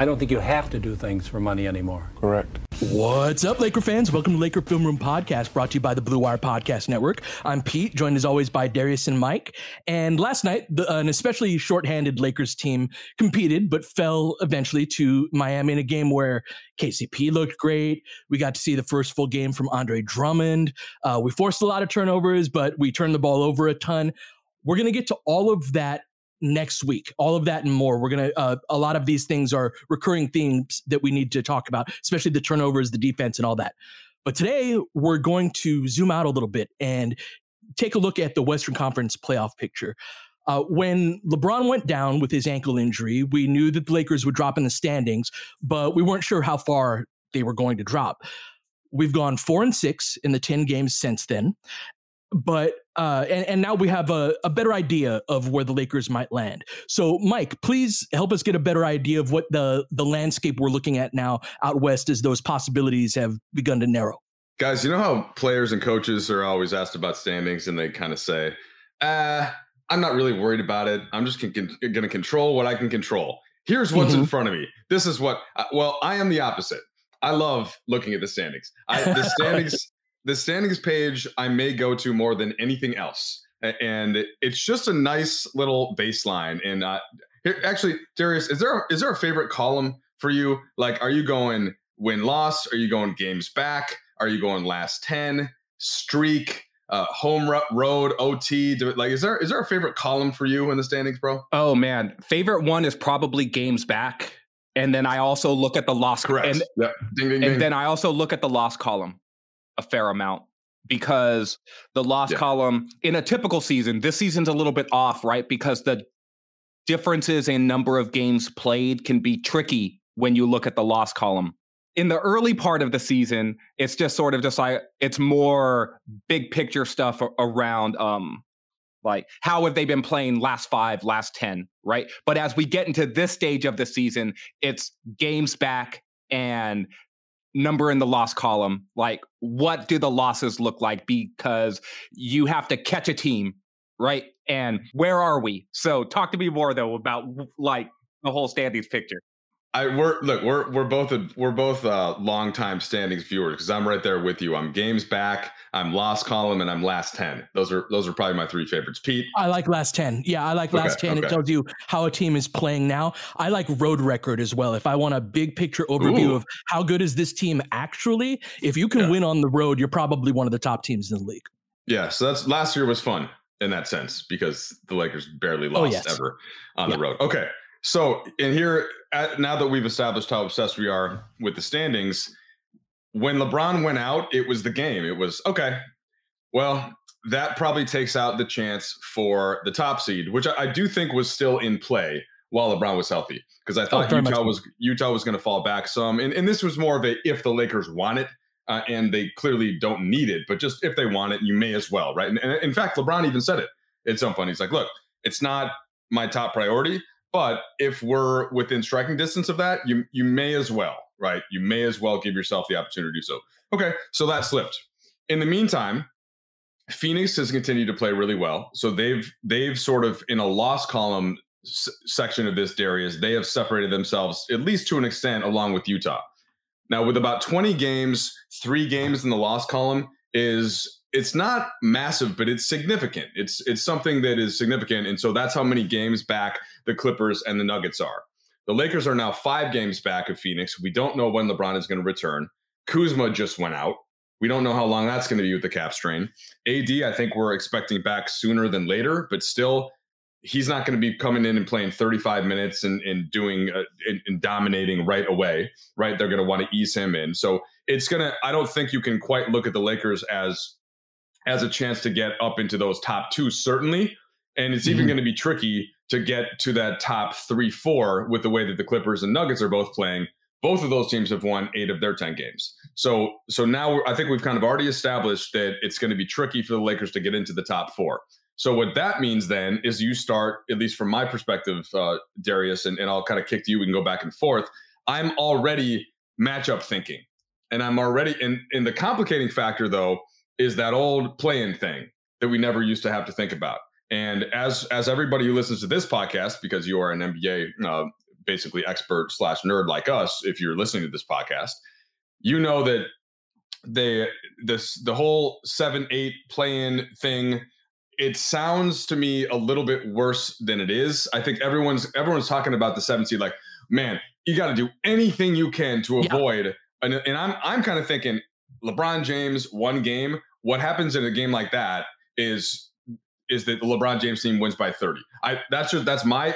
I don't think you have to do things for money anymore. Correct. What's up, Laker fans? Welcome to Laker Film Room Podcast, brought to you by the Blue Wire Podcast Network. I'm Pete, joined as always by Darius and Mike. And last night, the, an especially shorthanded Lakers team competed, but fell eventually to Miami in a game where KCP looked great. We got to see the first full game from Andre Drummond. Uh, we forced a lot of turnovers, but we turned the ball over a ton. We're going to get to all of that next week. All of that and more. We're going to, uh, a lot of these things are recurring themes that we need to talk about, especially the turnovers, the defense, and all that. But today, we're going to zoom out a little bit and take a look at the Western Conference playoff picture. Uh, when LeBron went down with his ankle injury, we knew that the Lakers would drop in the standings, but we weren't sure how far they were going to drop. We've gone four and six in the 10 games since then but uh, and, and now we have a, a better idea of where the Lakers might land. So, Mike, please help us get a better idea of what the the landscape we're looking at now out west as those possibilities have begun to narrow. Guys, you know how players and coaches are always asked about standings, and they kind of say, "Uh, I'm not really worried about it. I'm just going to control what I can control." Here's what's mm-hmm. in front of me. This is what. Uh, well, I am the opposite. I love looking at the standings. I, the standings the standings page I may go to more than anything else. And it's just a nice little baseline. And uh, here, actually, Darius, is there a, is there a favorite column for you? Like, are you going win loss? Are you going games back? Are you going last ten streak? Uh, home road OT. Like, is there is there a favorite column for you in the standings, bro? Oh man, favorite one is probably games back, and then I also look at the loss. Correct. And, yep. ding, ding, and ding. then I also look at the loss column a fair amount because the loss yeah. column in a typical season, this season's a little bit off, right? Because the differences in number of games played can be tricky when you look at the loss column. In the early part of the season, it's just sort of just like it's more big picture stuff around um like how have they been playing last 5, last 10, right? But as we get into this stage of the season, it's games back and number in the loss column like what do the losses look like? Because you have to catch a team right? And where are we? So talk to me more though about like the whole standings picture I we're look we're we're both a, we're both uh, long time standings viewers because I'm right there with you. I'm games back. I'm lost column and I'm last ten. Those are those are probably my three favorites. Pete, I like last ten. Yeah, I like last okay, ten. Okay. It tells you how a team is playing now. I like road record as well. If I want a big picture overview Ooh. of how good is this team actually, if you can yeah. win on the road, you're probably one of the top teams in the league. Yeah, so that's last year was fun in that sense because the Lakers barely oh, lost oh, yes. ever on yeah. the road. Okay. So, and here, now that we've established how obsessed we are with the standings, when LeBron went out, it was the game. It was okay. Well, that probably takes out the chance for the top seed, which I, I do think was still in play while LeBron was healthy, because I oh, thought oh, Utah was Utah was going to fall back some, and, and this was more of a if the Lakers want it, uh, and they clearly don't need it, but just if they want it, you may as well, right? And, and in fact, LeBron even said it at some point. He's like, "Look, it's not my top priority, but if we're within striking distance of that, you you may as well, right? You may as well give yourself the opportunity to do so. Okay, so that slipped. In the meantime, Phoenix has continued to play really well. So they've they've sort of in a loss column s- section of this Darius, they have separated themselves at least to an extent along with Utah. Now with about 20 games, 3 games in the loss column is it's not massive, but it's significant. It's it's something that is significant, and so that's how many games back the Clippers and the Nuggets are. The Lakers are now five games back of Phoenix. We don't know when LeBron is going to return. Kuzma just went out. We don't know how long that's going to be with the calf strain. AD, I think we're expecting back sooner than later, but still, he's not going to be coming in and playing 35 minutes and, and doing uh, and, and dominating right away. Right? They're going to want to ease him in. So it's going to. I don't think you can quite look at the Lakers as as a chance to get up into those top two, certainly. And it's mm-hmm. even going to be tricky to get to that top three, four with the way that the Clippers and Nuggets are both playing. Both of those teams have won eight of their 10 games. So, so now I think we've kind of already established that it's going to be tricky for the Lakers to get into the top four. So, what that means then is you start, at least from my perspective, uh, Darius, and, and I'll kind of kick to you. We can go back and forth. I'm already matchup thinking. And I'm already in, in the complicating factor, though, is that old play-in thing that we never used to have to think about. And as as everybody who listens to this podcast, because you are an NBA uh, basically expert slash nerd like us, if you're listening to this podcast, you know that they this the whole seven eight play-in thing. It sounds to me a little bit worse than it is. I think everyone's everyone's talking about the seven seed like, man, you got to do anything you can to avoid. Yeah. And, and I'm I'm kind of thinking LeBron James one game. What happens in a game like that is is that the LeBron James team wins by 30. I that's just that's my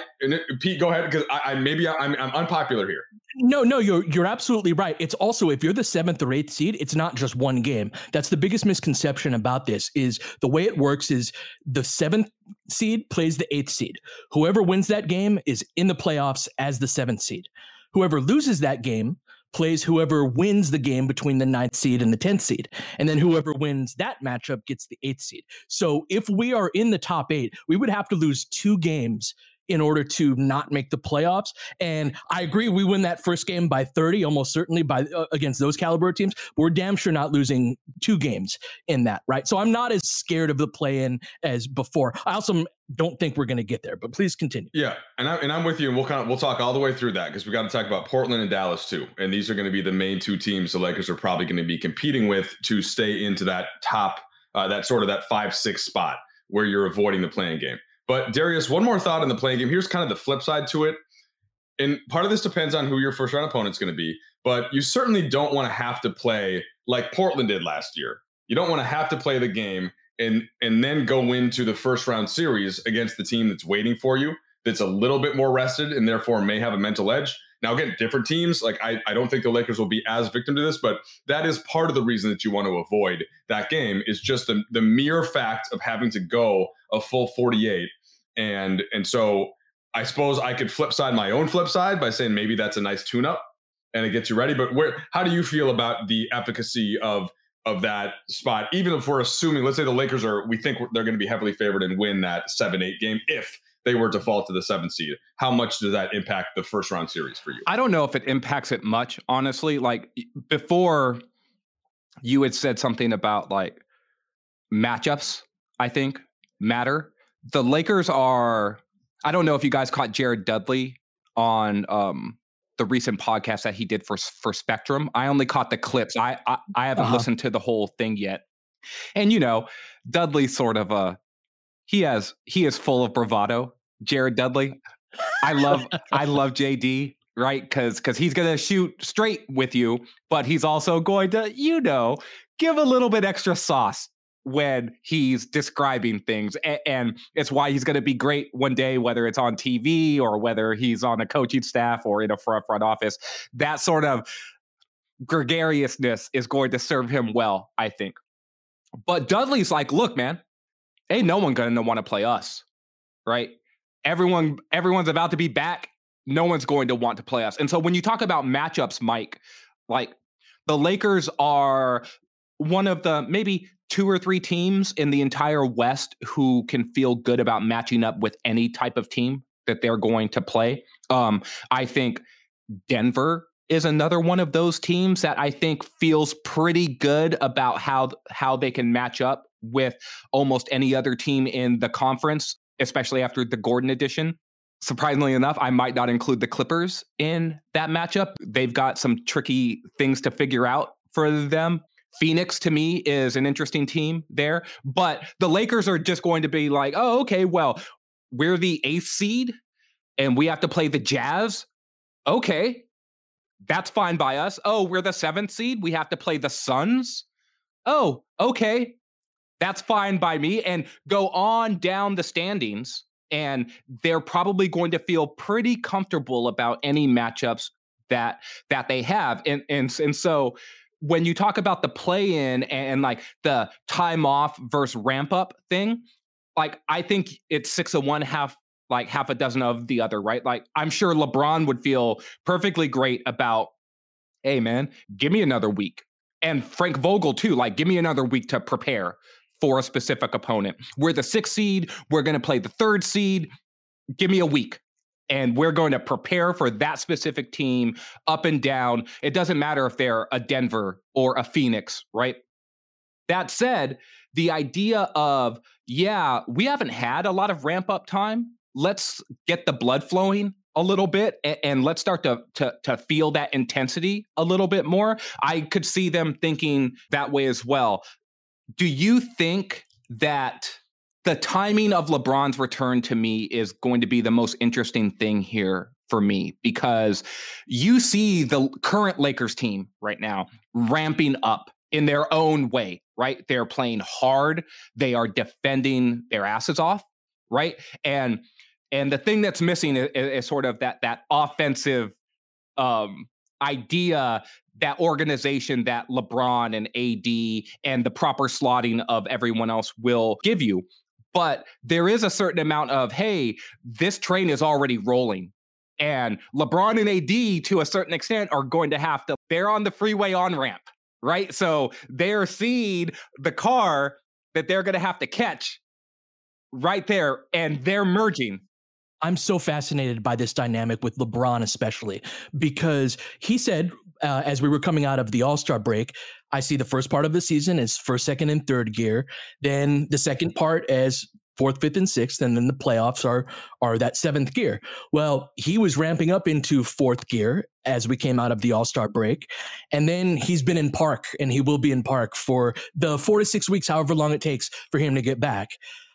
Pete. Go ahead because I, I, maybe I'm, I'm unpopular here. No, no, you're you're absolutely right. It's also if you're the seventh or eighth seed, it's not just one game. That's the biggest misconception about this. Is the way it works is the seventh seed plays the eighth seed. Whoever wins that game is in the playoffs as the seventh seed. Whoever loses that game plays whoever wins the game between the ninth seed and the 10th seed. And then whoever wins that matchup gets the eighth seed. So if we are in the top eight, we would have to lose two games in order to not make the playoffs. And I agree, we win that first game by 30, almost certainly by uh, against those caliber teams. we're damn sure not losing two games in that, right? So I'm not as scared of the play in as before. I also don't think we're going to get there, but please continue. Yeah, and I and I'm with you, and we'll kind of we'll talk all the way through that because we got to talk about Portland and Dallas too, and these are going to be the main two teams the Lakers are probably going to be competing with to stay into that top, uh, that sort of that five six spot where you're avoiding the play-in game. But Darius, one more thought on the play-in game. Here's kind of the flip side to it. And part of this depends on who your first round opponent's going to be, but you certainly don't want to have to play like Portland did last year. You don't want to have to play the game and and then go into the first round series against the team that's waiting for you, that's a little bit more rested and therefore may have a mental edge. Now, again, different teams, like I, I don't think the Lakers will be as victim to this, but that is part of the reason that you want to avoid that game is just the, the mere fact of having to go a full 48. And and so I suppose I could flip side my own flip side by saying maybe that's a nice tune up and it gets you ready. But where how do you feel about the efficacy of of that spot, even if we're assuming, let's say the Lakers are, we think they're going to be heavily favored and win that seven, eight game. If they were to fall to the seventh seed. How much does that impact the first round series for you? I don't know if it impacts it much, honestly. Like before, you had said something about like matchups, I think matter. The Lakers are, I don't know if you guys caught Jared Dudley on um, the recent podcast that he did for for Spectrum. I only caught the clips. I I, I haven't uh-huh. listened to the whole thing yet. And you know, Dudley's sort of a he has he is full of bravado. Jared Dudley. I love I love JD right because because he's gonna shoot straight with you but he's also going to you know give a little bit extra sauce when he's describing things and it's why he's going to be great one day whether it's on tv or whether he's on a coaching staff or in a front front office. That sort of gregariousness is going to serve him well i think. But dudley's like look man ain't no one going to want to play us right? Everyone everyone's about to be back. No one's going to want to play us. And so when you talk about matchups mike like the lakers are one of the maybe two or three teams in the entire West who can feel good about matching up with any type of team that they're going to play. Um, I think Denver is another one of those teams that I think feels pretty good about how how they can match up with almost any other team in the conference, especially after the Gordon edition. Surprisingly enough, I might not include the Clippers in that matchup. They've got some tricky things to figure out for them. Phoenix to me is an interesting team there, but the Lakers are just going to be like, oh, okay, well, we're the eighth seed and we have to play the Jazz. Okay, that's fine by us. Oh, we're the seventh seed. We have to play the Suns. Oh, okay, that's fine by me. And go on down the standings, and they're probably going to feel pretty comfortable about any matchups that that they have. And and and so when you talk about the play in and like the time off versus ramp up thing, like I think it's six of one, half like half a dozen of the other, right? Like I'm sure LeBron would feel perfectly great about, hey man, give me another week. And Frank Vogel too, like give me another week to prepare for a specific opponent. We're the sixth seed, we're gonna play the third seed. Give me a week and we're going to prepare for that specific team up and down. It doesn't matter if they're a Denver or a Phoenix, right? That said, the idea of, yeah, we haven't had a lot of ramp up time. Let's get the blood flowing a little bit and, let's start to, to to feel that intensity a little bit more. I could see them thinking that way as well. Do you think that the timing of LeBron's return to me is going to be the most interesting thing here for me because you see the current Lakers team right now ramping up in their own way, right? They're playing hard, they are defending their asses off, right? And and the thing that's missing is, is sort of that that offensive um idea that organization that LeBron and AD and the proper slotting of everyone else will give you but there is a certain amount of hey this train is already rolling. And lebron and ad to a certain extent are going to have to they're on the freeway on ramp right? So they're seeing the car that they're going to have to catch right there and they're merging. I'm so fascinated by this dynamic with LeBron, especially because he said, uh, as we were coming out of the All Star break, I see the first part of the season as first, second, and third gear. Then the second part as fourth, fifth, and sixth, and then the playoffs are are that seventh gear. Well, he was ramping up into fourth gear as we came out of the All Star break, and then he's been in park, and he will be in park for the four to six weeks, however long it takes for him to get back.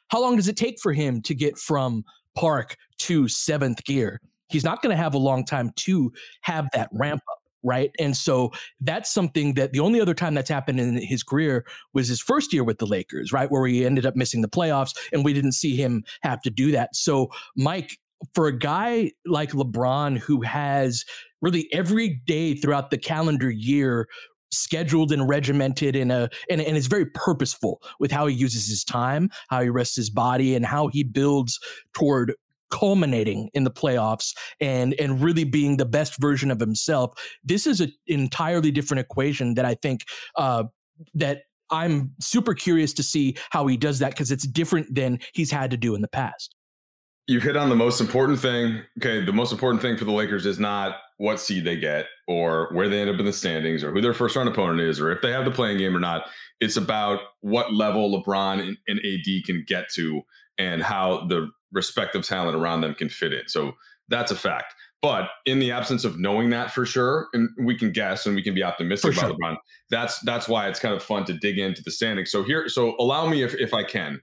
How long does it take for him to get from park to seventh gear? He's not going to have a long time to have that ramp up right? And so that's something that the only other time that's happened in his career was his first year with the Lakers, right? Where he ended up missing the playoffs and we didn't see him have to do that. So, Mike, for a guy like LeBron who has really every day throughout the calendar year scheduled and regimented in a and, and is very purposeful with how he uses his time how he rests his body and how he builds toward culminating in the playoffs and and really being the best version of himself. This is an entirely different equation that I think uh, that I'm super curious to see how he does that because it's different than he's had to do in the past. You hit on the most important thing. Okay, the most important thing for the Lakers is not what seed they get or where they end up in the standings or who their first round opponent is or if they have the play-in game or not. It's about what level LeBron and, and AD can get to and how the respective talent around them can fit in. So that's a fact. But in the absence of knowing that for sure, and we can guess and we can be optimistic for about sure. LeBron. That's that's why it's kind of fun to dig into the standings. So here, so allow me if if I can.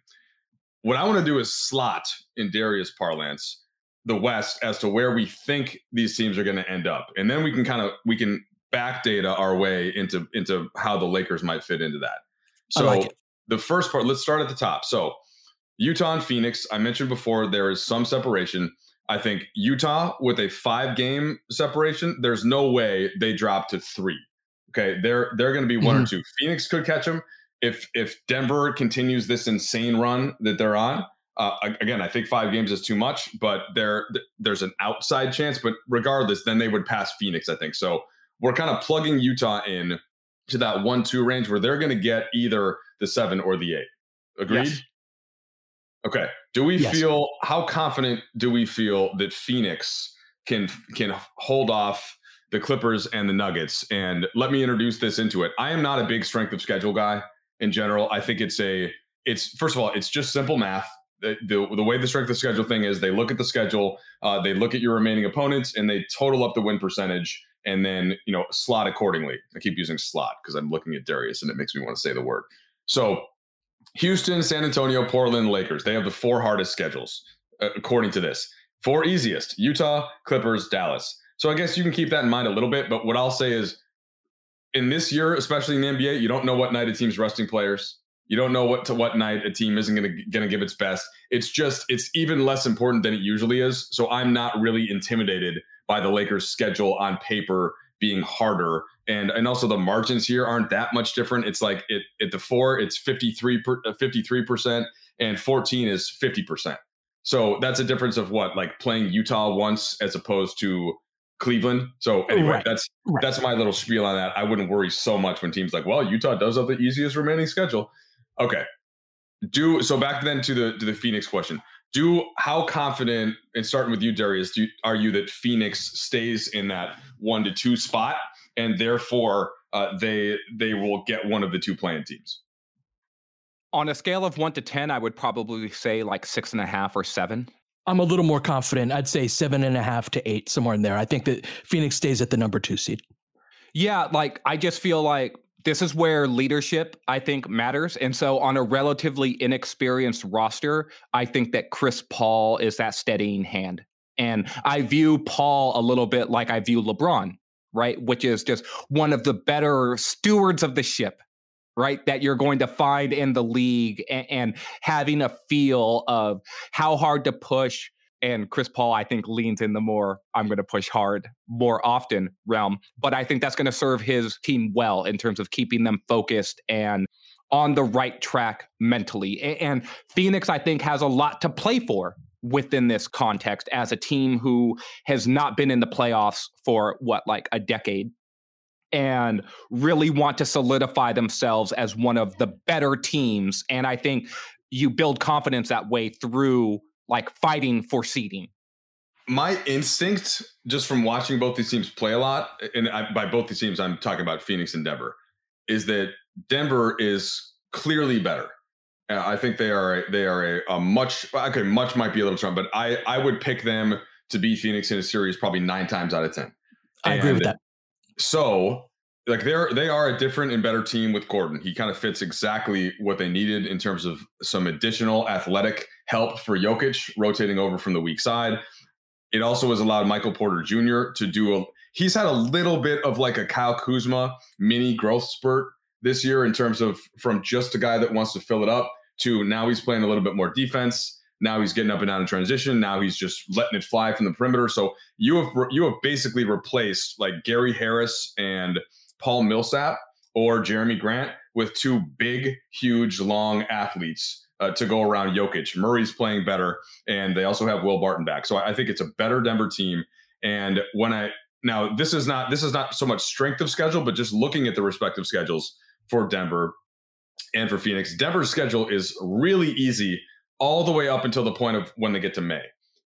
What I want to do is slot in Darius parlance the West as to where we think these teams are going to end up, and then we can kind of we can back data our way into into how the Lakers might fit into that. So like the first part, let's start at the top. So Utah and Phoenix, I mentioned before, there is some separation. I think Utah with a five game separation, there's no way they drop to three. Okay, they're they're going to be one mm-hmm. or two. Phoenix could catch them if if Denver continues this insane run that they're on. Uh, again, I think five games is too much, but there there's an outside chance. But regardless, then they would pass Phoenix. I think so. We're kind of plugging Utah in to that one two range where they're going to get either the seven or the eight. Agreed. Yes. Okay. Do we yes. feel how confident do we feel that Phoenix can can hold off the Clippers and the Nuggets? And let me introduce this into it. I am not a big strength of schedule guy in general. I think it's a it's first of all it's just simple math. The, the, the way the strength of schedule thing is they look at the schedule, uh, they look at your remaining opponents, and they total up the win percentage, and then you know slot accordingly. I keep using slot because I'm looking at Darius, and it makes me want to say the word. So Houston, San Antonio, Portland, Lakers. They have the four hardest schedules, uh, according to this. Four easiest Utah, Clippers, Dallas. So I guess you can keep that in mind a little bit. But what I'll say is in this year, especially in the NBA, you don't know what night a team's resting players. You don't know what to what night a team isn't going to going to give its best. It's just it's even less important than it usually is. So I'm not really intimidated by the Lakers' schedule on paper being harder. And and also the margins here aren't that much different. It's like it at the four it's 53 53% uh, and 14 is 50% so that's a difference of what like playing utah once as opposed to cleveland. So anyway right. that's right. that's my little spiel on that. I wouldn't worry so much when teams like well utah does have the easiest remaining schedule. Okay. Do so back then to the to the phoenix question do how confident and starting with you darius do, are you that phoenix stays in that one to two spot and therefore uh, they they will get one of the two play-in teams? On a scale of one to ten i would probably say like six and a half or seven. I'm a little more confident. I'd say seven and a half to eight somewhere in there. I think that phoenix stays at the number two seed. Yeah like i just feel like this is where leadership I think matters. And so on a relatively inexperienced roster, I think that Chris Paul is that steadying hand. And I view Paul a little bit like I view LeBron, right? Which is just one of the better stewards of the ship, right? That you're going to find in the league and, and having a feel of how hard to push, and Chris Paul, I think, leans in the more I'm going to push hard more often realm. But I think that's going to serve his team well in terms of keeping them focused and on the right track mentally. And Phoenix, I think, has a lot to play for within this context as a team who has not been in the playoffs for what, like a decade. And really want to solidify themselves as one of the better teams. And I think you build confidence that way through like fighting for seeding. My instinct, just from watching both these teams play a lot, and I, by both these teams, I'm talking about Phoenix and Denver, is that Denver is clearly better. Uh, I think they are a, they are a, a, much okay. Much might be a little strong, but I I would pick them to beat Phoenix in a series probably nine times out of ten. I and agree with that. So like they're they are a different and better team with Gordon. He kind of fits exactly what they needed in terms of some additional athletic help for Jokic rotating over from the weak side. It also has allowed Michael Porter Jr. to do a he's had a little bit of like a Kyle Kuzma mini growth spurt this year in terms of from just a guy that wants to fill it up to now he's playing a little bit more defense. Now he's getting up and down in transition. Now he's just letting it fly from the perimeter. So you have you have basically replaced like Gary Harris and Paul Millsap or Jerami Grant with two big, huge, long athletes uh, to go around Jokic. Murray's playing better, and they also have Will Barton back. So I think it's a better Denver team. And when I now this is not this is not so much strength of schedule, but just looking at the respective schedules for Denver and for Phoenix. Denver's schedule is really easy all the way up until the point of when they get to May.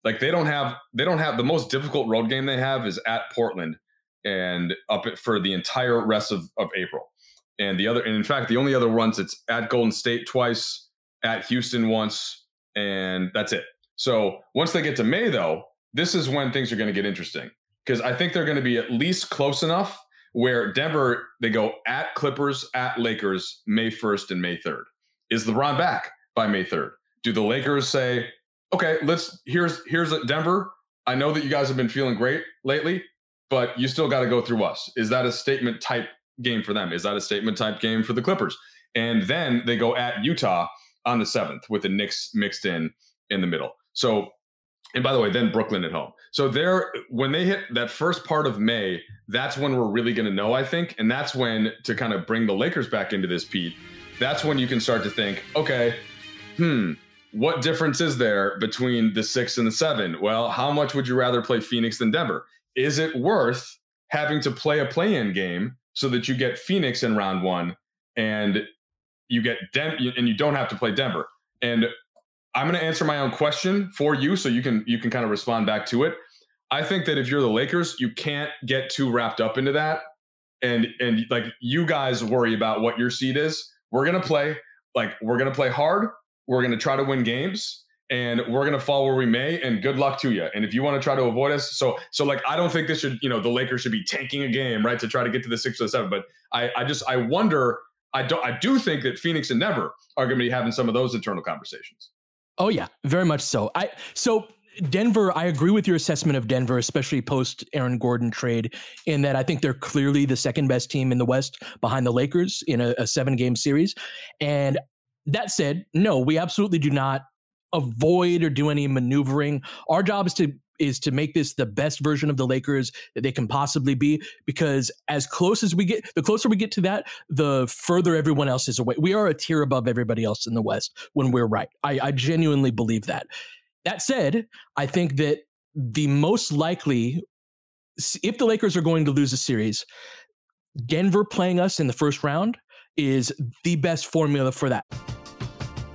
Like they don't have they don't have the most difficult road game they have is at Portland and up for the entire rest of, of April. And the other, and in fact, the only other runs it's at Golden State twice, at Houston once, and that's it. So once they get to May, though, this is when things are going to get interesting because I think they're going to be at least close enough where Denver they go at Clippers at Lakers May 1st and May 3rd. Is LeBron back by May 3rd? Do the Lakers say, "Okay, let's here's here's Denver. I know that you guys have been feeling great lately, but you still got to go through us." Is that a statement type game for them? Is that a statement type game for the Clippers? And then they go at Utah on the 7th with the Knicks mixed in in the middle. So and by the way, then Brooklyn at home. So there, when they hit that first part of May, that's when we're really going to know, I think, and that's when to kind of bring the Lakers back into this, Pete. That's when you can start to think, okay, hmm, what difference is there between the six and the seven? Well, how much would you rather play Phoenix than Denver? Is it worth having to play a play-in game so that you get Phoenix in round one and you get Den- and you don't have to play Denver? And I'm going to answer my own question for you, so you can you can kind of respond back to it. I think that if you're the Lakers, you can't get too wrapped up into that, and and like you guys worry about what your seed is. We're gonna play like we're gonna play hard. We're gonna try to win games, and we're gonna fall where we may. And good luck to you. And if you want to try to avoid us, so so like I don't think this should you know the Lakers should be tanking a game right to try to get to the six or the seven. But I I just I wonder. I don't. I do think that Phoenix and Denver are going to be having some of those internal conversations. Oh yeah, very much so. I so Denver, I agree with your assessment of Denver, especially post Aaron Gordon trade, in that I think they're clearly the second best team in the West behind the Lakers in a, a seven game series. And that said, no, we absolutely do not avoid or do any maneuvering. Our job is to is to make this the best version of the Lakers that they can possibly be. Because as close as we get, the closer we get to that, the further everyone else is away. We are a tier above everybody else in the West when we're right. I, I genuinely believe that. That said, I think that the most likely, if the Lakers are going to lose a series, Denver playing us in the first round is the best formula for that.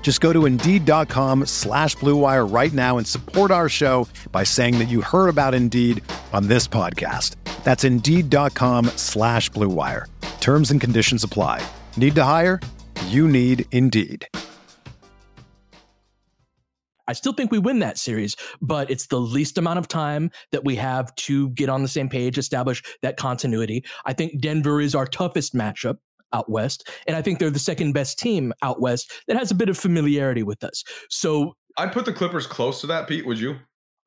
Just go to Indeed.com slash BlueWire right now and support our show by saying that you heard about Indeed on this podcast. That's Indeed.com slash BlueWire. Terms and conditions apply. Need to hire? You need Indeed. I still think we win that series, but it's the least amount of time that we have to get on the same page, establish that continuity. I think Denver is our toughest matchup out west. And I think they're the second best team out west that has a bit of familiarity with us. So I'd put the Clippers close to that, Pete. Would you?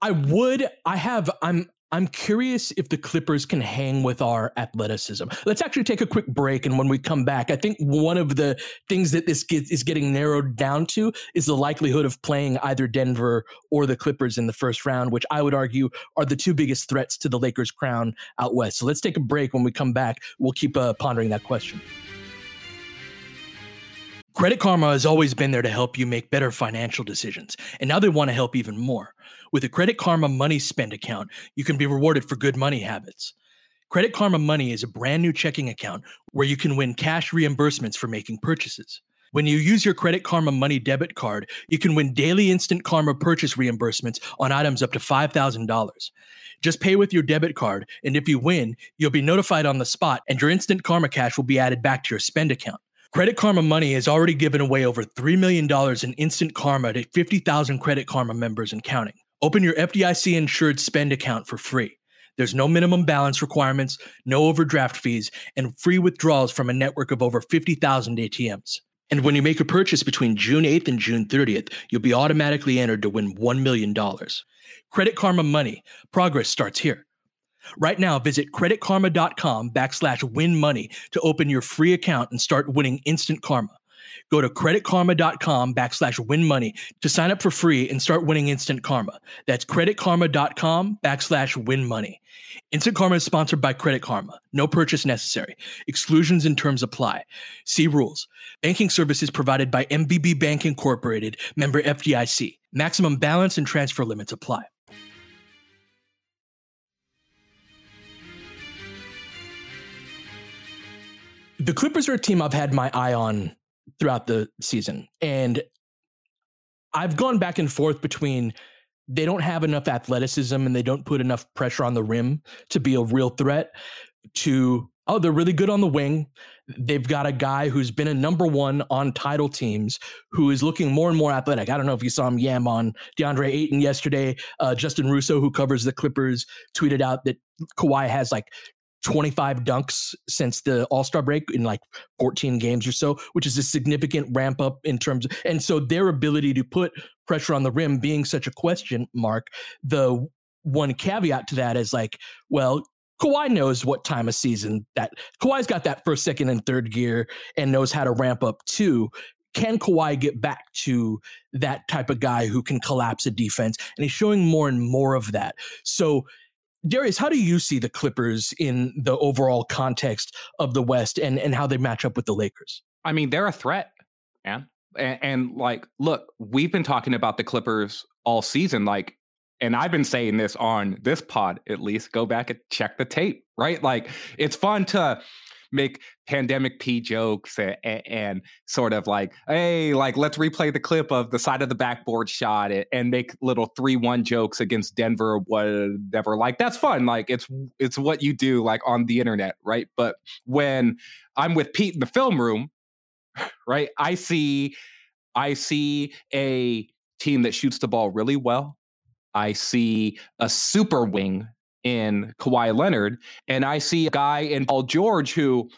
I would. I have. I'm. I'm curious if the Clippers can hang with our athleticism. Let's actually take a quick break, and when we come back, I think one of the things that this gets, is getting narrowed down to is the likelihood of playing either Denver or the Clippers in the first round, which I would argue are the two biggest threats to the Lakers' crown out west. So let's take a break. When we come back, we'll keep uh, pondering that question. Credit Karma has always been there to help you make better financial decisions, and now they want to help even more. With a Credit Karma Money Spend account, you can be rewarded for good money habits. Credit Karma Money is a brand new checking account where you can win cash reimbursements for making purchases. When you use your Credit Karma Money debit card, you can win daily instant Karma purchase reimbursements on items up to $5,000. Just pay with your debit card, and if you win, you'll be notified on the spot, and your instant Karma cash will be added back to your spend account. Credit Karma Money has already given away over $3 million in instant karma to 50,000 Credit Karma members and counting. Open your FDIC insured spend account for free. There's no minimum balance requirements, no overdraft fees, and free withdrawals from a network of over 50,000 ATMs. And when you make a purchase between June 8th and June 30th, you'll be automatically entered to win $1 million. Credit Karma Money. Progress starts here. Right now, visit creditkarma.com backslash win money to open your free account and start winning instant karma. Go to creditkarma.com backslash win money to sign up for free and start winning instant karma. That's creditkarma.com backslash win money. Instant Karma is sponsored by Credit Karma. No purchase necessary. Exclusions and terms apply. See rules. Banking services provided by MVB Bank Incorporated, member FDIC. Maximum balance and transfer limits apply. The Clippers are a team I've had my eye on throughout the season. And I've gone back and forth between they don't have enough athleticism and they don't put enough pressure on the rim to be a real threat to oh they're really good on the wing. They've got a guy who's been a number one on title teams who is looking more and more athletic. I don't know if you saw him yam on deandre ayton yesterday. Uh, justin russo who covers the clippers tweeted out that Kawhi has like 25 dunks since the All-Star break in like 14 games or so, which is a significant ramp up in terms of, and so their ability to put pressure on the rim being such a question mark, the one caveat to that is like, well, Kawhi knows what time of season that Kawhi's got that first, second, and third gear and knows how to ramp up too. Can Kawhi get back to that type of guy who can collapse a defense? And he's showing more and more of that. So Darius, how do you see the Clippers in the overall context of the West and, and how they match up with the Lakers? I mean, they're a threat, man. And, and like, look, we've been talking about the Clippers all season. Like, and I've been saying this on this pod at least. Go back and check the tape, right? Like, it's fun to make pandemic P jokes and, and, and, sort of like, hey, like let's replay the clip of the side of the backboard shot and make little three one jokes against Denver whatever. Like that's fun. Like it's it's what you do like on the internet, right? But when I'm with Pete in the film room, right, I see I see a team that shoots the ball really well. I see a super wing in Kawhi Leonard, and I see a guy in Paul George who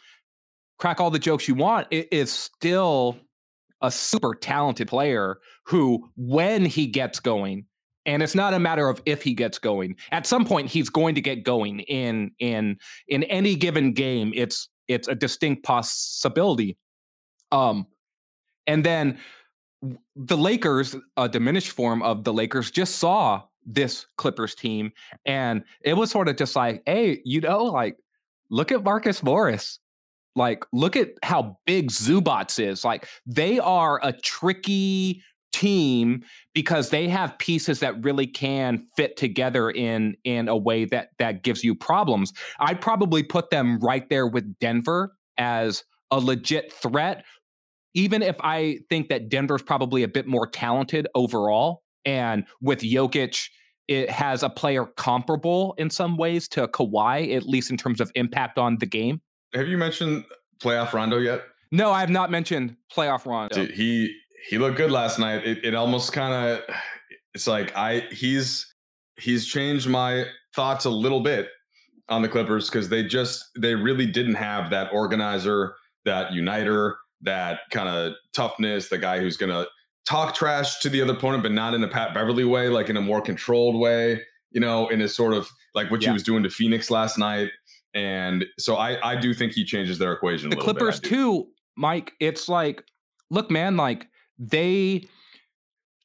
crack all the jokes you want is still a super talented player who, when he gets going, and it's not a matter of if he gets going. At some point, he's going to get going in in in any given game. It's it's a distinct possibility. Um, and then the Lakers, a diminished form of the Lakers, just saw this Clippers team. And it was sort of just like, hey, you know, like, look at Marcus Morris. Like, look at how big Zubac is. Like, they are a tricky team because they have pieces that really can fit together in in a way that that gives you problems. I'd probably put them right there with Denver as a legit threat even if I think that Denver's probably a bit more talented overall and with Jokic, it has a player comparable in some ways to Kawhi, at least in terms of impact on the game. Have you mentioned playoff Rondo yet? No, I have not mentioned playoff Rondo. Dude, he he looked good last night. It, it almost kind of it's like I he's he's changed my thoughts a little bit on the Clippers because they just they really didn't have that organizer, that uniter, that kind of toughness, the guy who's gonna talk trash to the other opponent, but not in a Pat Beverley way, like in a more controlled way, you know, in a sort of like what yeah. he was doing to Phoenix last night. And so I, I do think he changes their equation. The Clippers bit, too, Mike. It's like, look, man, like they,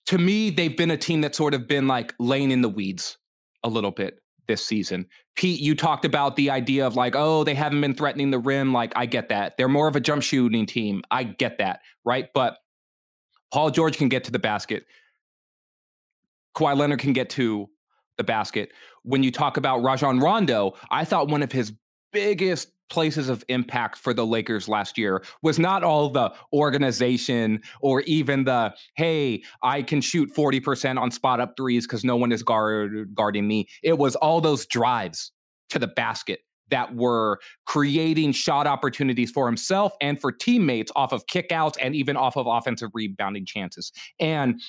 to me, they've been a team that's sort of been like laying in the weeds a little bit this season. Pete, you talked about the idea of like, oh, they haven't been threatening the rim. Like, I get that. They're more of a jump shooting team. I get that. Right. But Paul George can get to the basket. Kawhi Leonard can get to the basket. When you talk about Rajon Rondo, I thought one of his biggest places of impact for the Lakers last year was not all the organization or even the hey, I can shoot 40% on spot up threes because no one is guard, guarding me. It was all those drives to the basket that were creating shot opportunities for himself and for teammates off of kickouts and even off of offensive rebounding chances. And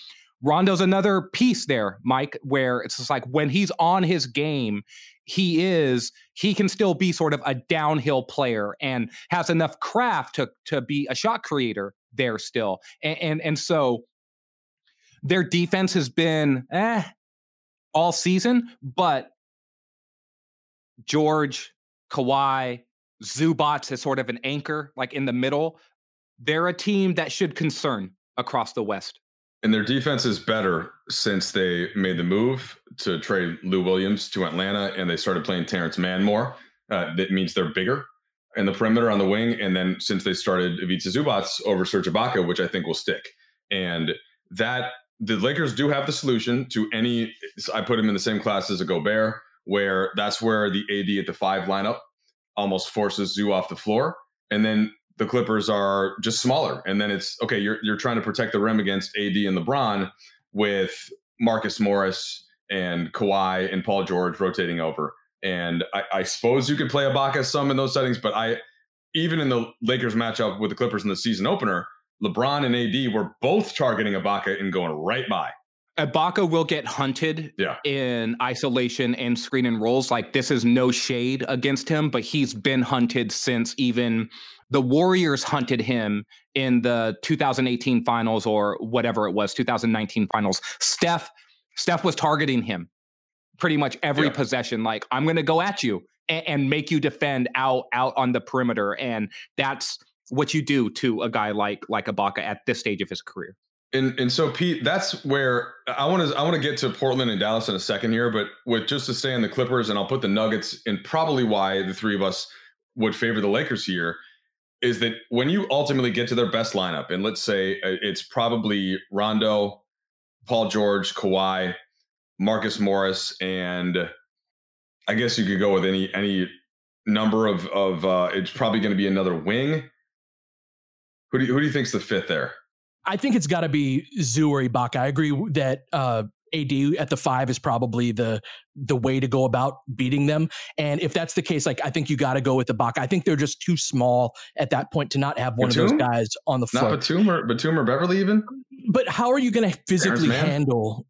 Rondo's another piece there, Mike, where it's just like when he's on his game, he is he can still be sort of a downhill player and has enough craft to to be a shot creator there still. And and, and so their defense has been eh all season, but George, Kawhi, Zubac as sort of an anchor, like in the middle. they're a team that should concern across the West. And their defense is better since they made the move to trade Lou Williams to Atlanta and they started playing Terance Mann more. Uh, that means they're bigger in the perimeter on the wing. And then since they started Ivica Zubac over Serge Ibaka, which I think will stick. And that the Lakers do have the solution to any. I put him in the same class as a Gobert, where that's where the AD at the five lineup almost forces Zoo off the floor, and then the Clippers are just smaller. And then it's okay. You're you're trying to protect the rim against AD and LeBron with Marcus Morris and Kawhi and Paul George rotating over. And I, I suppose you could play Ibaka some in those settings, but I even in the Lakers matchup with the Clippers in the season opener, LeBron and AD were both targeting Ibaka and going right by. Ibaka will get hunted yeah. in isolation and screen and rolls. Like this is no shade against him, but he's been hunted since even the Warriors hunted him in the 2018 finals or whatever it was, 2019 finals. Steph, Steph was targeting him pretty much every yeah. possession. Like I'm going to go at you and, and make you defend out out on the perimeter, and that's what you do to a guy like like Ibaka at this stage of his career. And and so Pete, that's where I want to I want to get to Portland and Dallas in a second here, but with just to stay on the Clippers, and I'll put the Nuggets and probably why the three of us would favor the Lakers here is that when you ultimately get to their best lineup, and let's say uh, it's probably Rondo, Paul George, Kawhi, Marcus Morris, and I guess you could go with any any number of of uh, it's probably going to be another wing who do you, who do you think's the fifth there? I think it's got to be Zoo or Ibaka. I agree that uh, AD at the five is probably the the way to go about beating them. And if that's the case, like I think you got to go with Ibaka. I think they're just too small at that point to not have one Batum? of those guys on the floor. Not Batum or Batum or Beverley even. But how are you going to physically handle?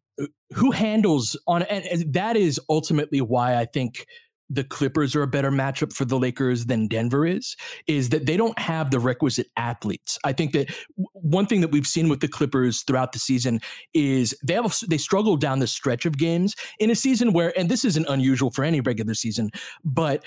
Who handles on? And that is ultimately why I think the Clippers are a better matchup for the Lakers than Denver is, is that they don't have the requisite athletes. I think that one thing that we've seen with the Clippers throughout the season is they have they struggle down the stretch of games in a season where, and this isn't unusual for any regular season, but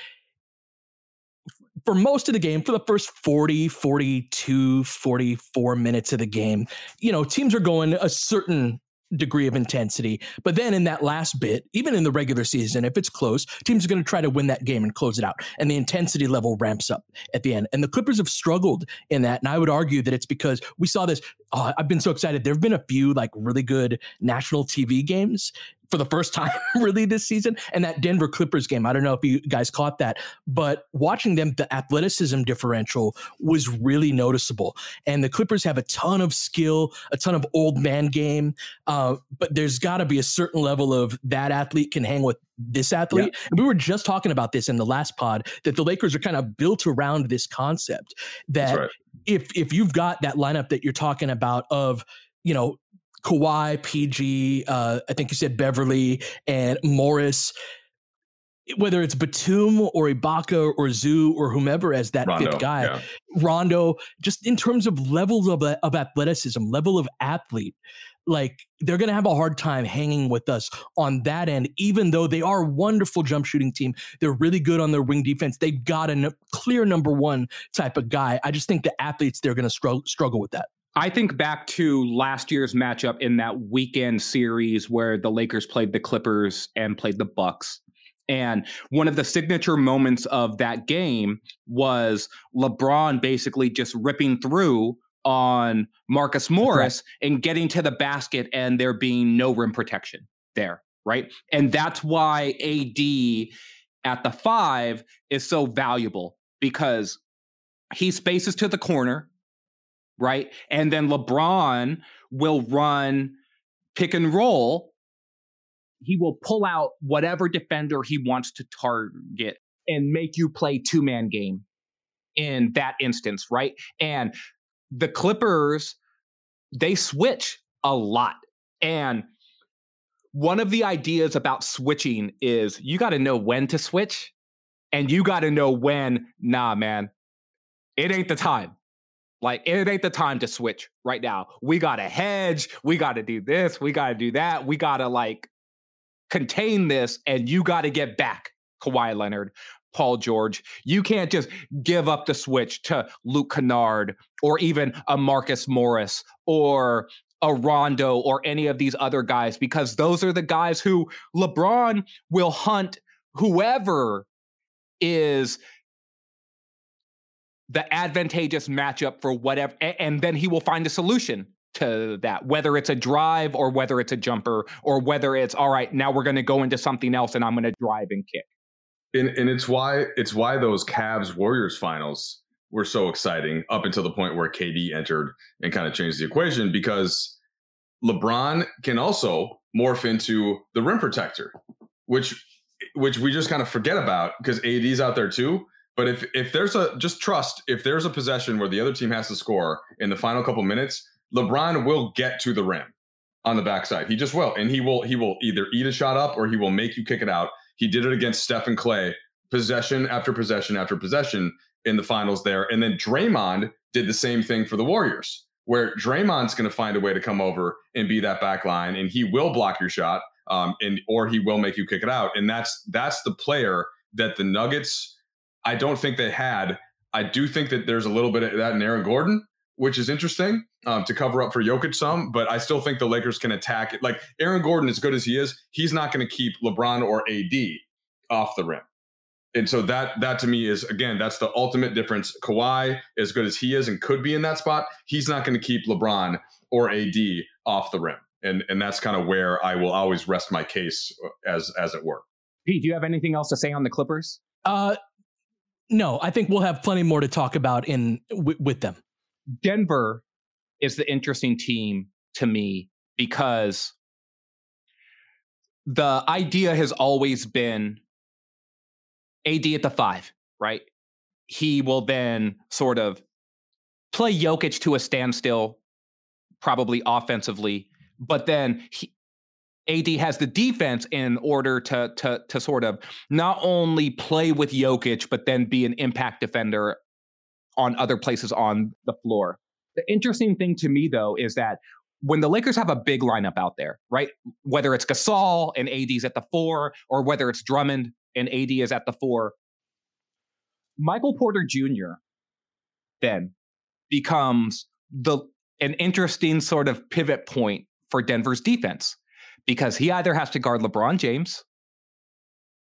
for most of the game, for the first 40, 42, 44 minutes of the game, you know, teams are going a certain degree of intensity. But then in that last bit, even in the regular season, if it's close, teams are going to try to win that game and close it out. And the intensity level ramps up at the end. And the Clippers have struggled in that. And I would argue that it's because we saw this. Oh, I've been so excited. There have been a few like really good national TV games for the first time really this season. And that Denver Clippers game, I don't know if you guys caught that, but watching them, the athleticism differential was really noticeable. And the Clippers have a ton of skill, a ton of old man game, uh, but there's got to be a certain level of that athlete can hang with this athlete. Yeah. And we were just talking about this in the last pod that the Lakers are kind of built around this concept that right. if if you've got that lineup that you're talking about of you know Kawhi, PG, uh, I think you said Beverley and Morris. Whether it's Batum or Ibaka or Zoo or whomever as that Rondo, fifth guy, yeah. Rondo, just in terms of levels of, uh, of athleticism, level of athlete, like they're going to have a hard time hanging with us on that end, even though they are a wonderful jump shooting team. They're really good on their wing defense. They've got a n- clear number one type of guy. I just think the athletes, they're going to struggle, struggle with that. I think back to last year's matchup in that weekend series where the Lakers played the Clippers and played the Bucks. And one of the signature moments of that game was LeBron basically just ripping through on Marcus Morris right. and getting to the basket and there being no rim protection there, right? And that's why AD at the 5 is so valuable because he spaces to the corner right? And then LeBron will run pick and roll. He will pull out whatever defender he wants to target and make you play two man game in that instance, right? And the Clippers, they switch a lot. And one of the ideas about switching is you got to know when to switch and you got to know when, nah, man, it ain't the time. Like it ain't the time to switch right now. We got to hedge. We got to do this. We got to do that. We got to like contain this, and you got to get back, Kawhi Leonard. Paul George. You can't just give up the switch to Luke Kennard or even a Marcus Morris or a Rondo or any of these other guys because those are the guys who LeBron will hunt whoever is the advantageous matchup for whatever and then he will find a solution to that whether it's a drive or whether it's a jumper or whether it's all right now we're going to go into something else and i'm going to drive and kick and, and it's why it's why those Cavs Warriors finals were so exciting up until the point where KD entered and kind of changed the equation because LeBron can also morph into the rim protector, which which we just kind of forget about because AD's out there too. But if if there's a just trust, if there's a possession where the other team has to score in the final couple minutes, LeBron will get to the rim on the backside. He just will, and he will he will either eat a shot up or he will make you kick it out. He did it against Steph and Klay, possession after possession after possession in the finals there. And then Draymond did the same thing for the Warriors, where Draymond's going to find a way to come over and be that back line, and he will block your shot, um, and or he will make you kick it out. And that's that's the player that the Nuggets. I don't think they had. I do think that there's a little bit of that in Aaron Gordon, which is interesting um, to cover up for Jokic some, but I still think the Lakers can attack it. Like Aaron Gordon, as good as he is, he's not going to keep LeBron or AD off the rim. And so that that to me is again that's the ultimate difference. Kawhi, as good as he is and could be in that spot, he's not going to keep LeBron or AD off the rim, and and that's kind of where I will always rest my case as as it were. Pete, do you have anything else to say on the Clippers? Uh, no, I think we'll have plenty more to talk about in w- with them. Denver is the interesting team to me because the idea has always been AD at the five, right? He will then sort of play Jokic to a standstill, probably offensively, but then he, AD has the defense in order to to to sort of not only play with Jokic, but then be an impact defender on other places on the floor. The interesting thing to me, though, is that when the Lakers have a big lineup out there, right? Whether it's Gasol and AD's at the four, or whether it's Drummond and AD is at the four, Michael Porter Jr. then becomes the an interesting sort of pivot point for Denver's defense because he either has to guard LeBron James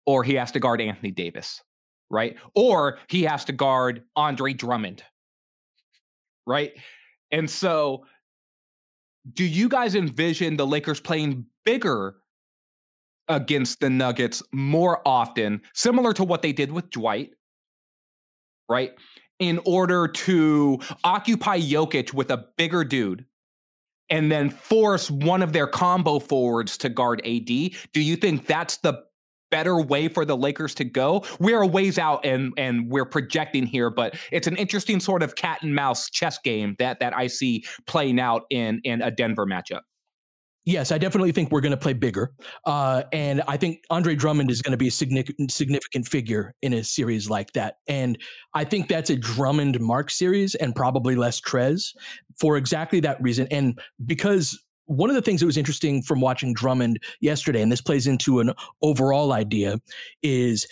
or he has to guard Anthony Davis, right? Or he has to guard Andre Drummond, right? And so, do you guys envision the Lakers playing bigger against the Nuggets more often, similar to what they did with Dwight, right? In order to occupy Jokic with a bigger dude and then force one of their combo forwards to guard AD. Do you think that's the better way for the Lakers to go. We're a ways out and and we're projecting here, but it's an interesting sort of cat and mouse chess game that that I see playing out in in a Denver matchup. Yes, I definitely think we're going to play bigger, uh, and I think Andre Drummond is going to be a significant significant figure in a series like that. And I think that's a Drummond Marc series, and probably less Trez for exactly that reason. And because one of the things that was interesting from watching Drummond yesterday, and this plays into an overall idea, is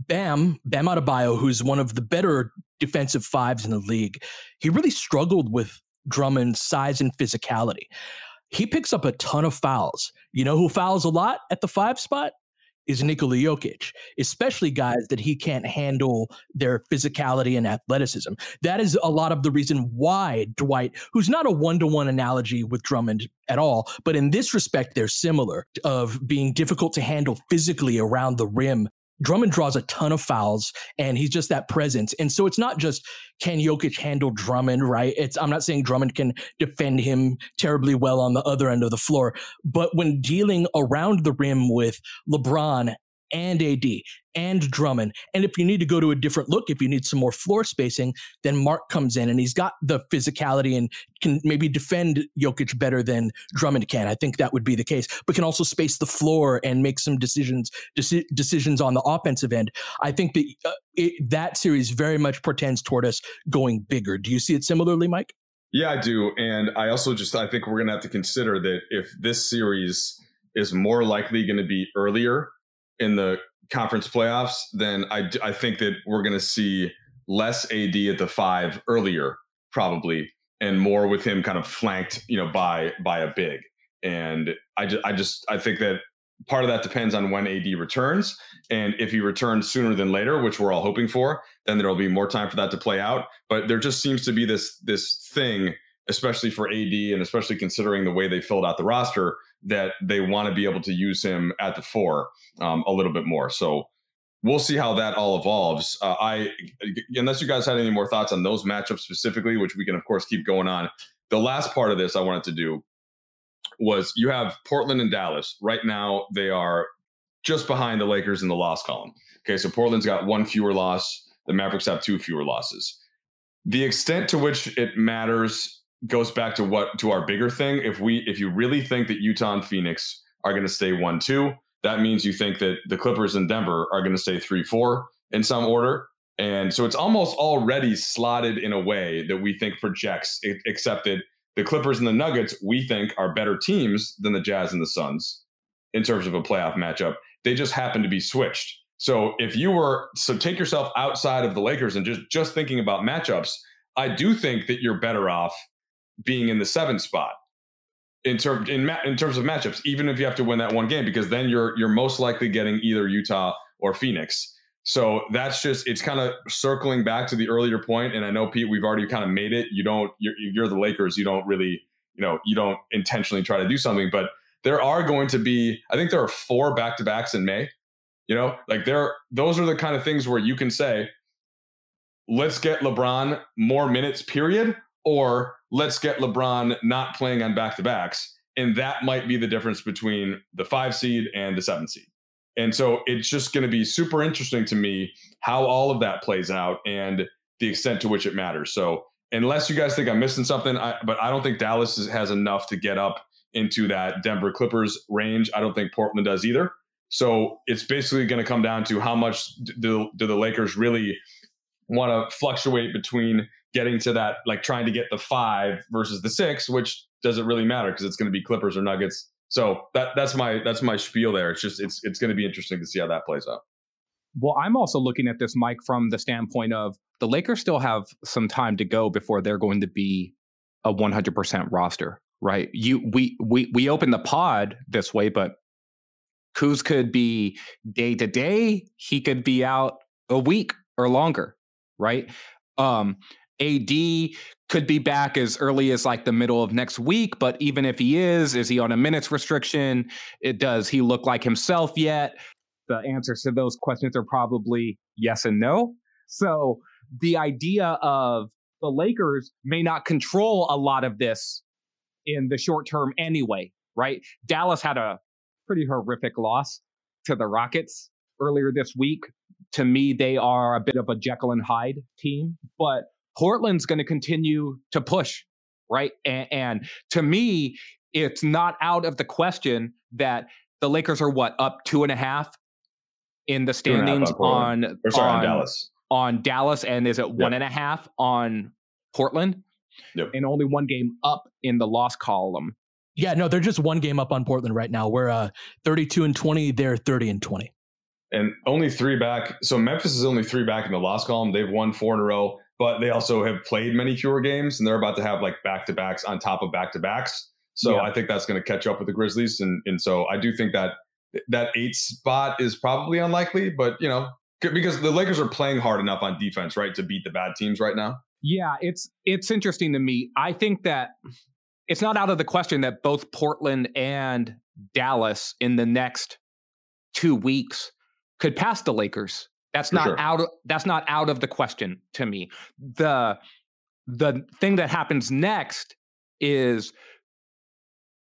Bam, Bam Adebayo, who's one of the better defensive fives in the league. He really struggled with Drummond's size and physicality. He picks up a ton of fouls. You know who fouls a lot at the five spot? is Nikola Jokic, especially guys that he can't handle their physicality and athleticism. That is a lot of the reason why Dwight, who's not a one to one analogy with Drummond at all, but in this respect, they're similar of being difficult to handle physically around the rim Drummond draws a ton of fouls and he's just that presence. And so it's not just can Jokic handle Drummond, right? It's I'm not saying Drummond can defend him terribly well on the other end of the floor, but when dealing around the rim with LeBron and AD and Drummond. And if you need to go to a different look, if you need some more floor spacing, then Marc comes in and he's got the physicality and can maybe defend Jokic better than Drummond can. I think that would be the case, but can also space the floor and make some decisions deci- decisions on the offensive end. I think that uh, it, that series very much portends toward us going bigger. Do you see it similarly, Mike? Yeah, I do. And I also just I think we're going to have to consider that if this series is more likely going to be earlier in the conference playoffs, then I I think that we're going to see less AD at the five earlier, probably, and more with him kind of flanked, you know, by by a big. And I just I just I think that part of that depends on when AD returns. And if he returns sooner than later, which we're all hoping for, then there'll be more time for that to play out. But there just seems to be this this thing, especially for AD and especially considering the way they filled out the roster, that they want to be able to use him at the four um, a little bit more. So we'll see how that all evolves. Uh, I unless you guys had any more thoughts on those matchups specifically, which we can of course keep going on. The last part of this I wanted to do was you have Portland and Dallas. Right now, they are just behind the Lakers in the loss column. Okay, so Portland's got one fewer loss. The Mavericks have two fewer losses. The extent to which it matters goes back to what to our bigger thing. If we if you really think that Utah and Phoenix are going to stay one two, that means you think that the Clippers and Denver are going to stay three four in some order. And so it's almost already slotted in a way that we think projects, except that the Clippers and the Nuggets, we think, are better teams than the Jazz and the Suns in terms of a playoff matchup. They just happen to be switched. So if you were so take yourself outside of the Lakers and just just thinking about matchups, I do think that you're better off being in the seventh spot in in, ma- in terms of matchups, even if you have to win that one game, because then you're you're most likely getting either Utah or Phoenix. So that's just it's kind of circling back to the earlier point, and I know Pete, we've already kind of made it. You don't you're, you're the Lakers. You don't really you know you don't intentionally try to do something, but there are going to be. I think there are four back to backs in May. You know, like there those are the kind of things where you can say, let's get LeBron more minutes, period, or let's get LeBron not playing on back to backs, and that might be the difference between the five seed and the seven seed. And so it's just going to be super interesting to me how all of that plays out and the extent to which it matters. So unless you guys think I'm missing something, I, but I don't think Dallas is, has enough to get up into that Denver Clippers range. I don't think Portland does either. So it's basically going to come down to how much do, do the Lakers really want to fluctuate between getting to that, like trying to get the five versus the six, which doesn't really matter because it's going to be Clippers or Nuggets so that that's my that's my spiel there. It's just it's it's going to be interesting to see how that plays out. Well, I'm also looking at this, Mike, from the standpoint of the Lakers still have some time to go before they're going to be a 100% roster, right? You we we we open the pod this way, but Kuz could be day to day. He could be out a week or longer, right? Um, AD could be back as early as like the middle of next week. But even if he is, is he on a minutes restriction? It does he look like himself yet? The answers to those questions are probably yes and no. So the idea of the Lakers may not control a lot of this in the short term anyway, right? Dallas had a pretty horrific loss to the Rockets earlier this week. To me, they are a bit of a Jekyll and Hyde team, but Portland's going to continue to push, right? And, and, to me, it's not out of the question that the Lakers are what up two and a half in the standings on on, sorry, on, Dallas on Dallas, and is it yep. one and a half on Portland? Yep. And only one game up in the loss column. Yeah, no, they're just one game up on Portland right now. We're uh, 32 and 20. They're 30 and 20. And only three back. So Memphis is only three back in the loss column. They've won four in a row but they also have played many fewer games and they're about to have like back to backs on top of back to backs. So yeah. I think that's going to catch up with the Grizzlies. And, and so I do think that that eight spot is probably unlikely, but you know, because the Lakers are playing hard enough on defense, right, to beat the bad teams right now. Yeah, it's it's interesting to me. I think that it's not out of the question that both Portland and Dallas in the next two weeks could pass the Lakers. That's For not sure. out. Of, that's not out of the question to me. The the thing that happens next is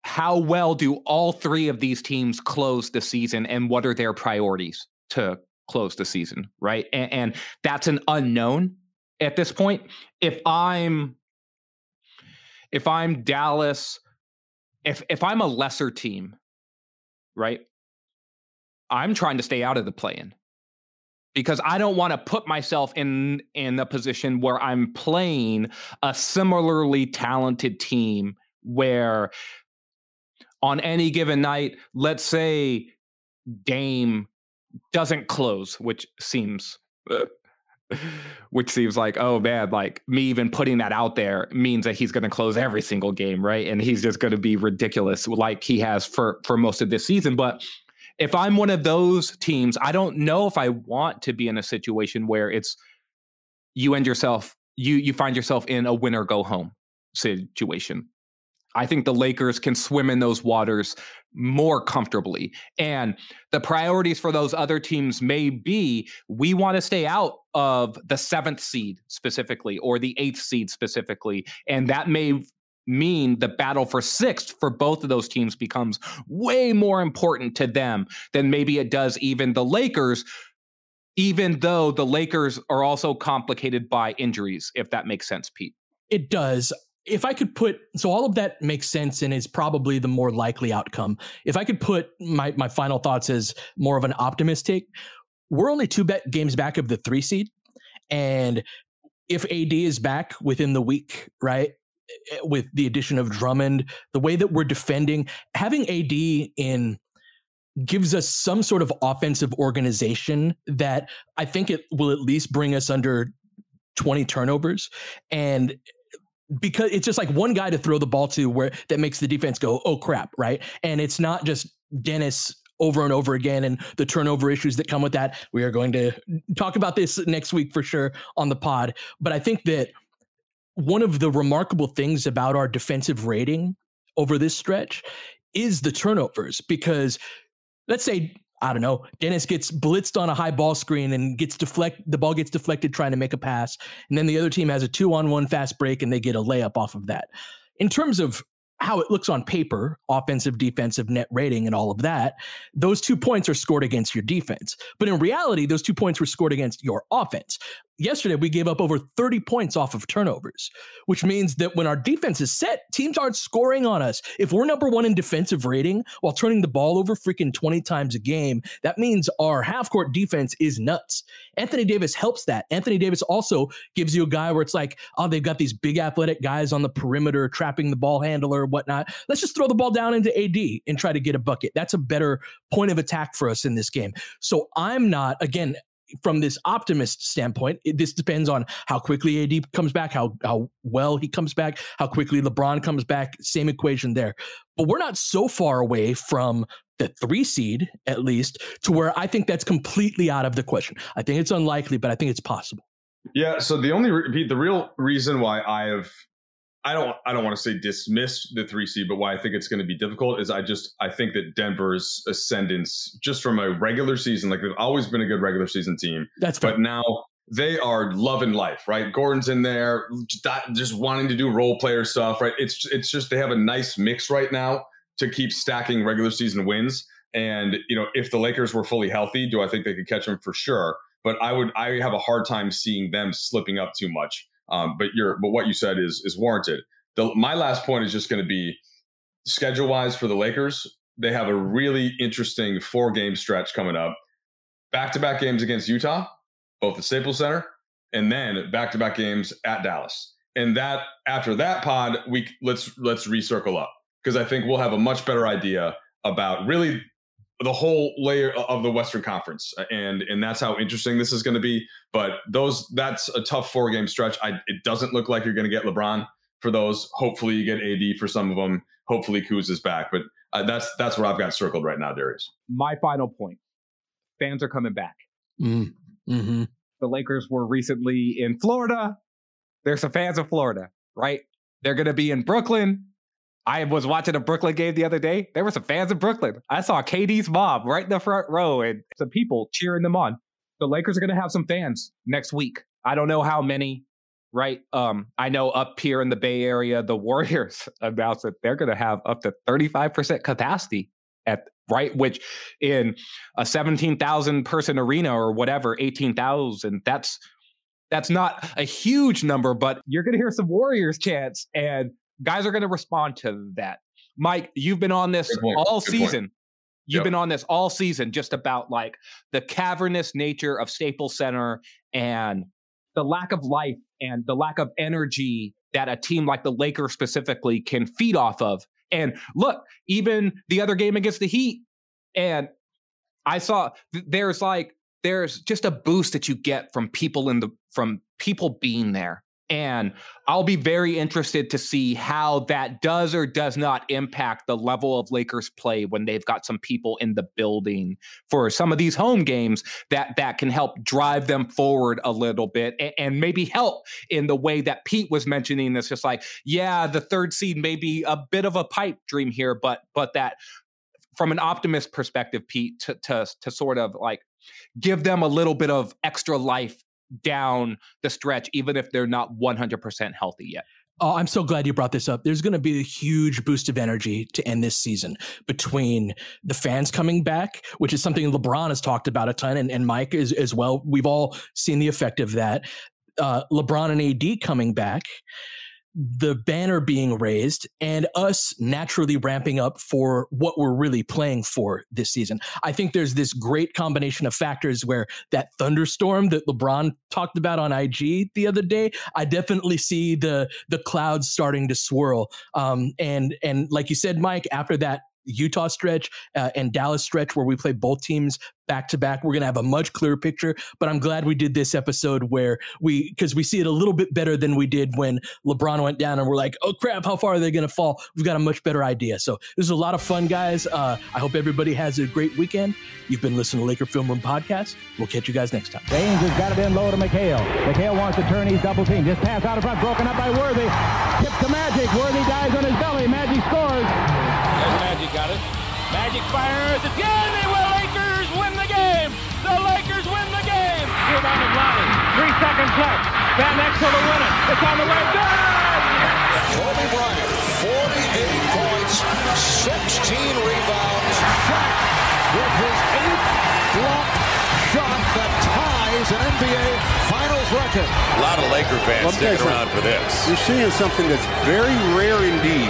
how well do all three of these teams close the season, and what are their priorities to close the season, right? And, and that's an unknown at this point. If I'm if I'm Dallas, if if I'm a lesser team, right? I'm trying to stay out of the play-in because I don't want to put myself in in a position where I'm playing a similarly talented team where on any given night, let's say Dame doesn't close, which seems which seems like oh man like me even putting that out there means that he's going to close every single game right? And he's just going to be ridiculous like he has for for most of this season. But if i'm one of those teams i don't know if i want to be in a situation where it's you end yourself you you find yourself in a winner go home situation I think the Lakers can swim in those waters more comfortably. And the priorities for those other teams may be we want to stay out of the seventh seed specifically or the eighth seed specifically. And that may mean the battle for sixth for both of those teams becomes way more important to them than maybe it does even the Lakers. Even though the Lakers are also complicated by injuries, if that makes sense, Pete. It does if I could put so all of that makes sense and is probably the more likely outcome. If I could put my my final thoughts as more of an optimist take, we're only two bet games back of the three seed, and if AD is back within the week, right, Eh, eh, with the addition of Drummond, the way that we're defending, having AD in gives us some sort of offensive organization that I think it will at least bring us under 20 turnovers and because it's just like one guy to throw the ball to where that makes the defense go, oh crap, right? And it's not just Dennis over and over again and the turnover issues that come with that. We are going to talk about this next week for sure on the pod. But I think that one of the remarkable things about our defensive rating over this stretch is the turnovers because let's say I don't know, Dennis gets blitzed on a high ball screen and gets deflect the ball gets deflected trying to make a pass. And then the other team has a two on one fast break and they get a layup off of that. In terms of how it looks on paper, offensive, defensive, net rating, and all of that, those two points are scored against your defense. But in reality, those two points were scored against your offense yesterday we gave up over 30 points off of turnovers, which means that when our defense is set, teams aren't scoring on us. If we're number one in defensive rating while turning the ball over freaking 20 times a game, that means our half court defense is nuts. Anthony Davis helps that. Anthony Davis also gives you a guy where it's like, oh, they've got these big athletic guys on the perimeter trapping the ball handler, whatnot. Let's just throw the ball down into AD and try to get a bucket. That's a better point of attack for us in this game. So I'm not, again, from this optimist standpoint, it, this depends on how quickly AD comes back, how how well he comes back, how quickly LeBron comes back. Same equation there. But we're not so far away from the three seed, at least, to where I think that's completely out of the question. I think it's unlikely, but I think it's possible. Yeah. So the only re- the real reason why I have I don't I don't want to say dismiss the three seed, but why I think it's going to be difficult is I just I think that Denver's ascendance just from a regular season, like they've always been a good regular season team. That's fair. but now they are loving life, right? Gordon's in there, just wanting to do role player stuff, right? It's it's just they have a nice mix right now to keep stacking regular season wins. And you know, if the Lakers were fully healthy, do I think they could catch them for sure? But I would I have a hard time seeing them slipping up too much. Um, but your but what you said is is warranted. The, my last point is just going to be schedule wise for the Lakers. They have a really interesting four game stretch coming up. Back to back games against Utah, both the Staples Center, and then back to back games at Dallas. And that after that pod, we let's let's recircle up because I think we'll have a much better idea about really the whole layer of the Western Conference, and and that's how interesting this is going to be. But those that's a tough four game stretch. I, it doesn't look like you're going to get LeBron for those. Hopefully, you get AD for some of them. Hopefully, Kuz is back. But uh, that's that's what I've got circled right now, Darius. My final point: fans are coming back. Mm, mm-hmm. The Lakers were recently in Florida. There's some fans of Florida, right? They're going to be in Brooklyn. I was watching a Brooklyn game the other day. There were some fans in Brooklyn. I saw KD's mom right in the front row and some people cheering them on. The Lakers are going to have some fans next week. I don't know how many, right? Um, I know up here in the Bay Area, the Warriors announced that they're going to have up to 35% capacity at right, which in a 17,000 person arena or whatever, 18,000, that's that's not a huge number, but you're going to hear some Warriors chants and guys are going to respond to that. Mike, you've been on this all Good season. Point. You've yep. been on this all season just about like the cavernous nature of Staples Center and the lack of life and the lack of energy that a team like the Lakers specifically can feed off of. And look, even the other game against the Heat, and I saw there's like there's just a boost that you get from people in the from people being there and I'll be very interested to see how that does or does not impact the level of Lakers play when they've got some people in the building for some of these home games that that can help drive them forward a little bit and, and maybe help in the way that Pete was mentioning. It's just like, yeah, the third seed may be a bit of a pipe dream here, but but that from an optimist perspective, Pete, to to to sort of like give them a little bit of extra life down the stretch, even if they're not 100% healthy yet. Oh, I'm so glad you brought this up. There's going to be a huge boost of energy to end this season between the fans coming back, which is something LeBron has talked about a ton, and, and Mike is as well. We've all seen the effect of that. Uh, LeBron and AD coming back, the banner being raised and us naturally ramping up for what we're really playing for this season. I think there's this great combination of factors where that thunderstorm that LeBron talked about on IG the other day, I definitely see the the clouds starting to swirl. Um, and and like you said, Mike, after that Utah stretch uh, and Dallas stretch where we play both teams back to back. We're going to have a much clearer picture. But I'm glad we did this episode where we, because we see it a little bit better than we did when LeBron went down and we're like, oh crap, how far are they going to fall? We've got a much better idea. So this is a lot of fun, guys. Uh, I hope everybody has a great weekend. You've been listening to Laker Film Room Podcast. We'll catch you guys next time. James has got it in low to McHale. McHale wants to turn. He's double team. Just pass out of front, broken up by Worthy. Tip to Magic. Worthy dies on his belly. Magic scores. Magic fires again. They will Lakers win the game. The Lakers win the game. Rebound of Lonnie. Three seconds left. Van next to the winner. It's on the way. Good. Kobe Bryant, 48 points, 16 rebounds. Shot with his eighth block shot that ties an NBA Finals record. A lot of Laker fans sticking around for this. You're seeing something that's very rare indeed